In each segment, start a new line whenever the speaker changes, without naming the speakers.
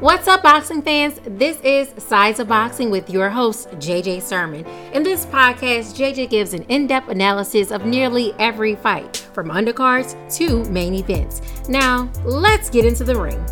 What's up, boxing fans? This is Sides of Boxing with your host, JJ Sermon. In this podcast, JJ gives an in depth analysis of nearly every fight, from undercards to main events. Now, let's get into the ring.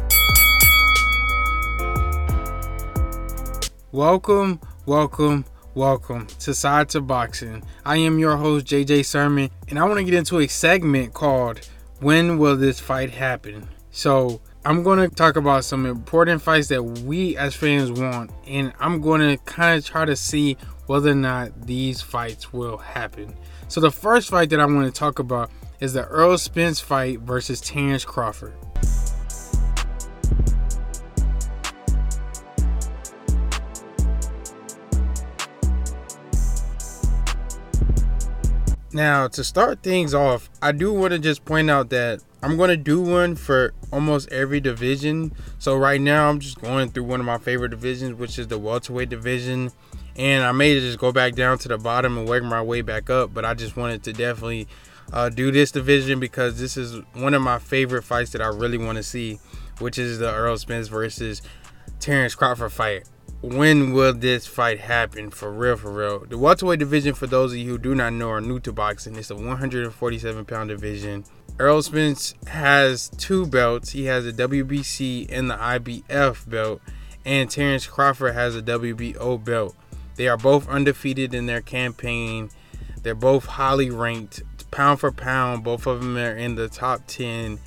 Welcome, welcome, welcome to Sides of Boxing. I am your host, JJ Sermon, and I want to get into a segment called When Will This Fight Happen? So, I'm going to talk about some important fights that we as fans want, and I'm going to kind of try to see whether or not these fights will happen. So, the first fight that I want to talk about is the Errol Spence fight versus Terrence Crawford. Now, to start things off, I do want to just point out that I'm going to do one for almost every division. So right now I'm just going through one of my favorite divisions, which is the welterweight division. And I may just go back down to the bottom and work my way back up, but I just wanted to definitely uh, do this division because this is one of my favorite fights that I really want to see, which is the Errol Spence versus Terrence Crawford fight. When will this fight happen for real? For real, the welterweight division, for those of you who do not know, are new to boxing. It's a 147 pound division. Errol Spence has two belts. He has a WBC and the IBF belt, and Terrence Crawford has a WBO belt. They are both undefeated in their campaign. They're both highly ranked, pound for pound. Both of them are in the top 10.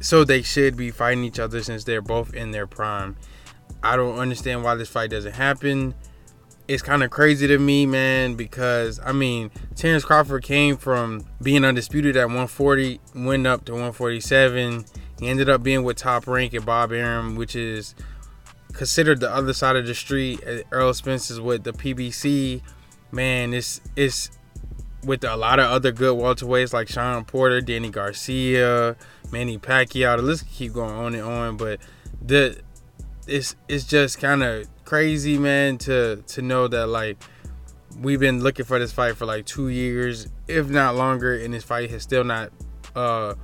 So they should be fighting each other since they're both in their prime. I don't understand why this fight doesn't happen it's kind of crazy to me, man, because I mean, Terrence Crawford came from being undisputed at 140, went up to 147. He ended up being with top rank at Bob Arum, which is considered the other side of the street. Uh, Errol Spence is with the PBC. Man, it's it's with a lot of other good welterweights like Shawn Porter, Danny Garcia, Manny Pacquiao. The list keep going on and on, but the it's it's just kind of crazy, man, to to know that like we've been looking for this fight for like two years, if not longer, and this fight has still not uh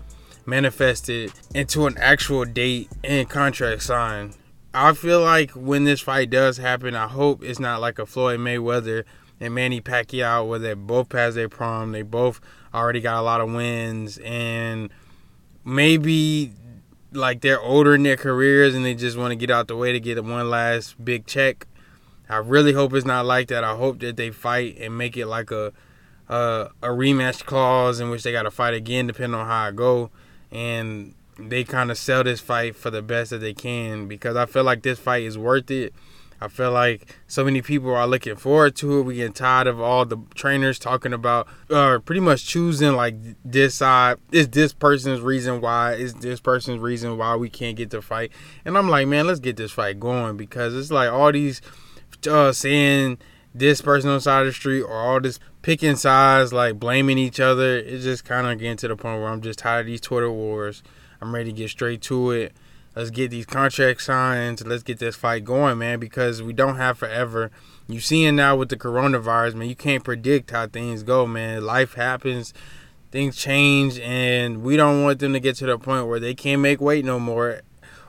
manifested into an actual date and contract signed. I feel like when this fight does happen, I hope it's not like a Floyd Mayweather and Manny Pacquiao where they both passed their prom, they both already got a lot of wins, and maybe like they're older in their careers and they just want to get out the way to get one last big check. I really hope it's not like that. I hope that they fight and make it like a a, a rematch clause in which they got to fight again, depending on how I go, and they kind of sell this fight for the best that they can because I feel like this fight is worth it. I feel like so many people are looking forward to it. We get tired of all the trainers talking about, or uh, pretty much choosing like this side is this person's reason why is this person's reason why we can't get the fight. And I'm like, man, let's get this fight going because it's like all these uh, saying this person on side of the street or all this picking sides, like blaming each other. It's just kind of getting to the point where I'm just tired of these Twitter wars. I'm ready to get straight to it. Let's get these contract signs. Let's get this fight going, man, because we don't have forever. You seeing now with the coronavirus, man, you can't predict how things go, man. Life happens, things change, and we don't want them to get to the point where they can't make weight no more,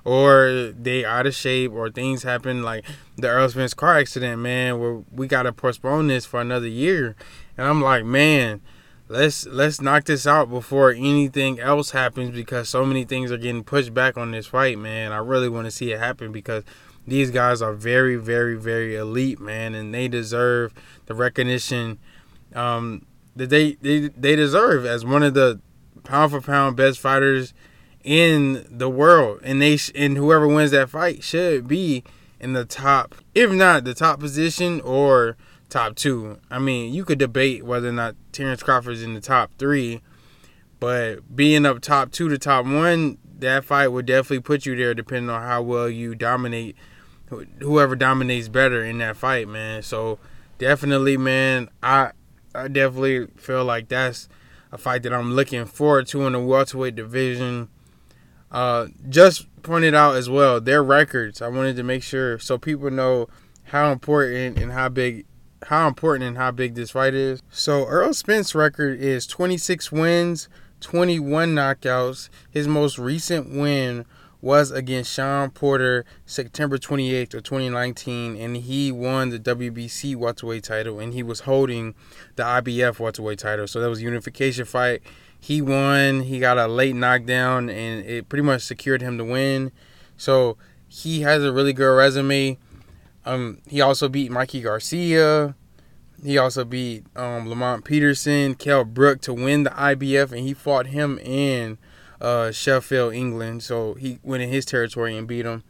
or they out of shape, or things happen like the Errol Spence car accident, man, where we gotta postpone this for another year. And I'm like, man, let's let's knock this out before anything else happens because so many things are getting pushed back on this fight, man. I really want to see it happen because these guys are very, very, very elite, man, and they deserve the recognition um, that they, they they deserve as one of the pound for pound best fighters in the world. And they and whoever wins that fight should be in the top, if not the top position or top two. I mean, you could debate whether or not Terrence Crawford's in the top three, but being up top two to top one, that fight would definitely put you there, depending on how well you dominate. Whoever dominates better in that fight, man. So definitely, man, I I definitely feel like that's a fight that I'm looking forward to in the welterweight division. Uh, just pointed out as well their records. I wanted to make sure so people know how important and how big how important and how big this fight is. So Errol Spence record is 26 wins, 21 knockouts. His most recent win was against Shawn Porter September 28th of 2019, and he won the WBC welterweight title, and he was holding the IBF welterweight title. So that was unification fight. He won. He got a late knockdown, and it pretty much secured him the win. So he has a really good resume. Um, he also beat Mikey Garcia. He also beat um, Lamont Peterson, Kell Brook to win the IBF, and he fought him in uh, Sheffield, England. So he went in his territory and beat him.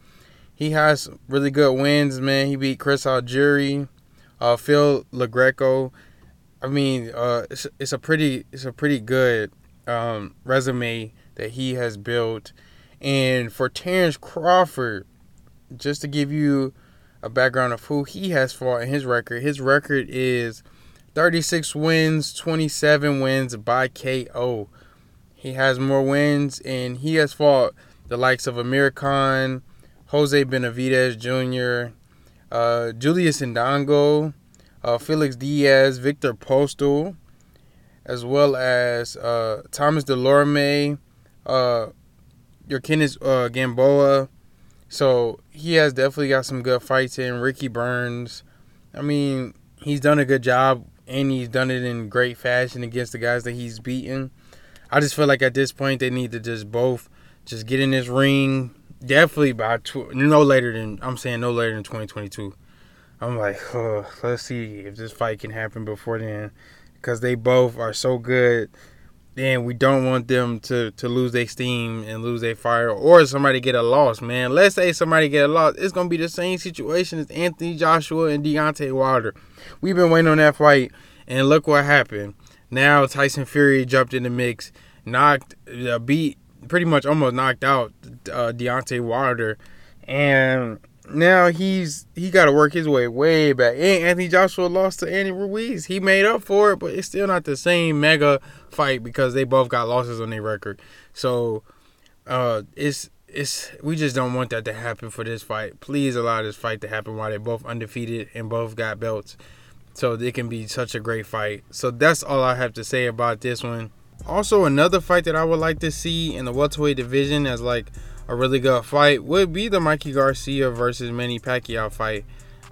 He has really good wins, man. He beat Chris Algieri, uh, Phil Lo Greco. I mean, uh, it's, it's a pretty it's a pretty good um, resume that he has built. And for Terrence Crawford, just to give you a background of who he has fought in his record, his record is 36 wins, 27 wins by KO. He has more wins, and he has fought the likes of Amir Khan, Jose Benavidez Jr., uh, Julius Indongo, uh, Felix Diaz, Viktor Postol, as well as uh, Thomas Dulorme, uh, Yordenis uh, Gamboa. So he has definitely got some good fights in. Ricky Burns. I mean, he's done a good job, and he's done it in great fashion against the guys that he's beaten. I just feel like at this point they need to just both just get in this ring. Definitely by tw- no later than I'm saying no later than 2022. I'm like, oh, let's see if this fight can happen before then, because they both are so good. And we don't want them to, to lose their steam and lose their fire, or somebody get a loss, man. Let's say somebody get a loss, it's gonna be the same situation as Anthony Joshua and Deontay Wilder. We've been waiting on that fight, and look what happened. Now Tyson Fury jumped in the mix, knocked, uh, beat, pretty much almost knocked out uh, Deontay Wilder, and now he's he got to work his way way back. And Anthony Joshua lost to Andy Ruiz. He made up for it, but it's still not the same mega fight because they both got losses on their record. So uh, it's it's we just don't want that to happen for this fight. Please allow this fight to happen while they're both undefeated and both got belts so it can be such a great fight. So that's all I have to say about this one. Also, another fight that I would like to see in the welterweight division as like a really good fight would be the Mikey Garcia versus Manny Pacquiao fight.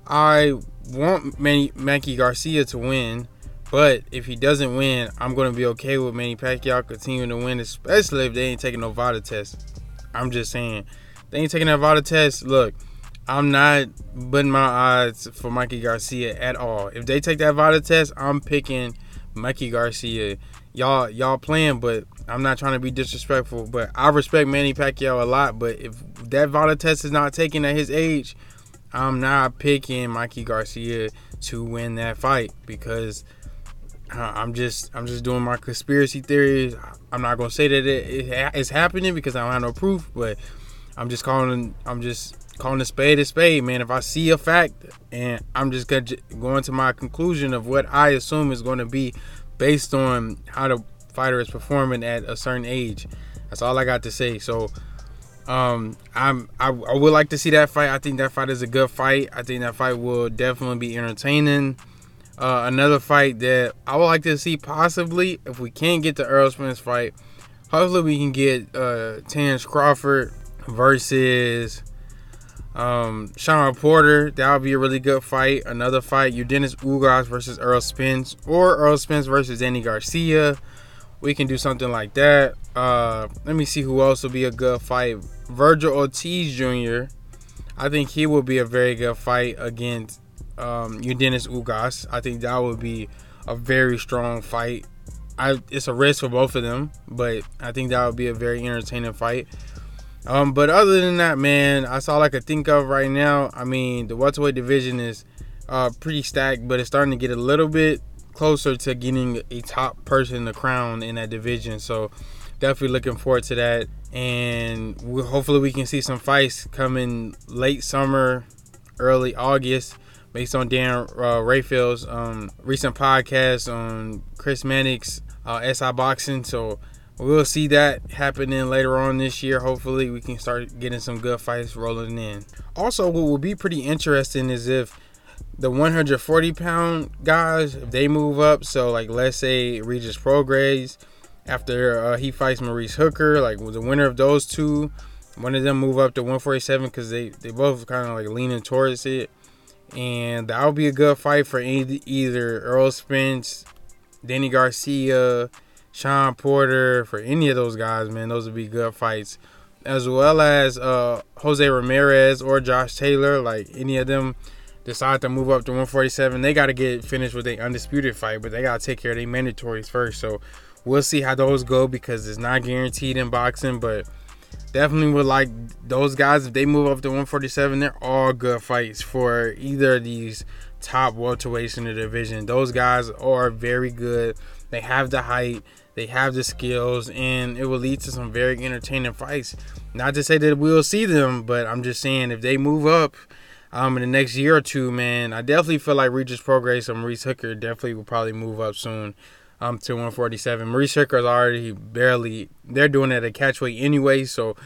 I want Manny Mikey Garcia to win, but if he doesn't win, I'm gonna be okay with Manny Pacquiao continuing to win, especially if they ain't taking no VADA test. I'm just saying, they ain't taking that VADA test. Look, I'm not putting my odds for Mikey Garcia at all. If they take that VADA test, I'm picking Mikey Garcia. Y'all, y'all playing, but I'm not trying to be disrespectful. But I respect Manny Pacquiao a lot. But if that VADA test is not taken at his age, I'm not picking Mikey Garcia to win that fight because I'm just I'm just doing my conspiracy theories. I'm not gonna say that it, it's happening because I don't have no proof, but I'm just calling I'm just calling a spade a spade, man. If I see a fact and I'm just going to my conclusion of what I assume is going to be based on how the fighter is performing at a certain age. That's all I got to say. So um I'm I, I would like to see that fight. I think that fight is a good fight. I think that fight will definitely be entertaining. Uh, another fight that I would like to see possibly if we can't get the Errol Spence fight, hopefully we can get uh Terrence Crawford versus um, Shawn Porter, that would be a really good fight. Another fight, Dennis Ugas versus Errol Spence, or Errol Spence versus Danny Garcia. We can do something like that. Uh, let me see who else will be a good fight. Vergil Ortiz Jr. I think he will be a very good fight against um, Dennis Ugas. I think that would be a very strong fight. I, it's a risk for both of them, but I think that would be a very entertaining fight. Um, but other than that, man, that's all I could think of right now. I mean, the welterweight division is uh, pretty stacked, but it's starting to get a little bit closer to getting a top person the crown in that division. So definitely looking forward to that. And we, hopefully we can see some fights coming late summer, early August, based on Dan uh, Rafael's um, recent podcast on Chris Mannix uh, SI Boxing. So we'll see that happening later on this year. Hopefully, we can start getting some good fights rolling in. Also, what will be pretty interesting is if the 140 pound guys, if they move up, so like let's say Regis Prograis, after uh, he fights Maurice Hooker, like was the winner of those two one of them move up to 147 because they they both kind of like leaning towards it, and that would be a good fight for any, either Errol Spence, Danny Garcia, Shawn Porter, for any of those guys. Man, those would be good fights, as well as uh, Jose Ramirez or Josh Taylor. Like any of them decide to move up to 147, they got to get finished with a undisputed fight, but they got to take care of their mandatories first. So we'll see how those go because it's not guaranteed in boxing, but definitely would like those guys if they move up to 147. They're all good fights for either of these top welterweights in the division. Those guys are very good. They have the height, they have the skills, and it will lead to some very entertaining fights. Not to say that we'll see them, but I'm just saying if they move up um, in the next year or two, man, I definitely feel like Regis Prograis and Maurice Hooker definitely will probably move up soon um, to 147. Maurice Hooker is already barely. They're doing it at catchweight anyway, so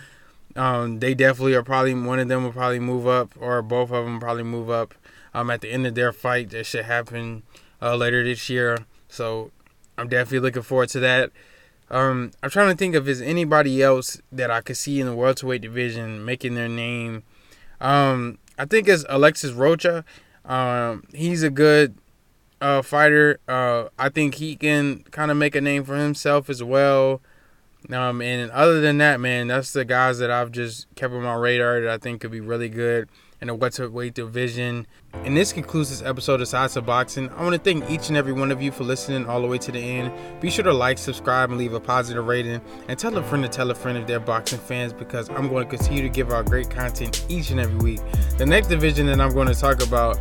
um, they definitely are probably one of them will probably move up, or both of them probably move up um, at the end of their fight. That should happen uh, later this year. So I'm definitely looking forward to that. Um, I'm trying to think if there's anybody else that I could see in the welterweight division making their name. Um, I think it's Alexis Rocha. Um, he's a good uh, fighter. Uh, I think he can kind of make a name for himself as well. Um, and other than that, man, that's the guys that I've just kept on my radar that I think could be really good in the welterweight division. And this concludes this episode of Sides of Boxing. I want to thank each and every one of you for listening all the way to the end. Be sure to like, subscribe, and leave a positive rating. And tell a friend to tell a friend if they're boxing fans because I'm going to continue to give out great content each and every week. The next division that I'm going to talk about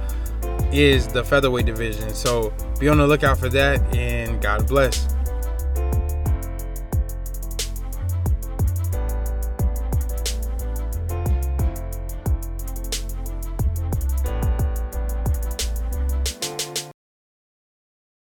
is the featherweight division. So be on the lookout for that, and God bless.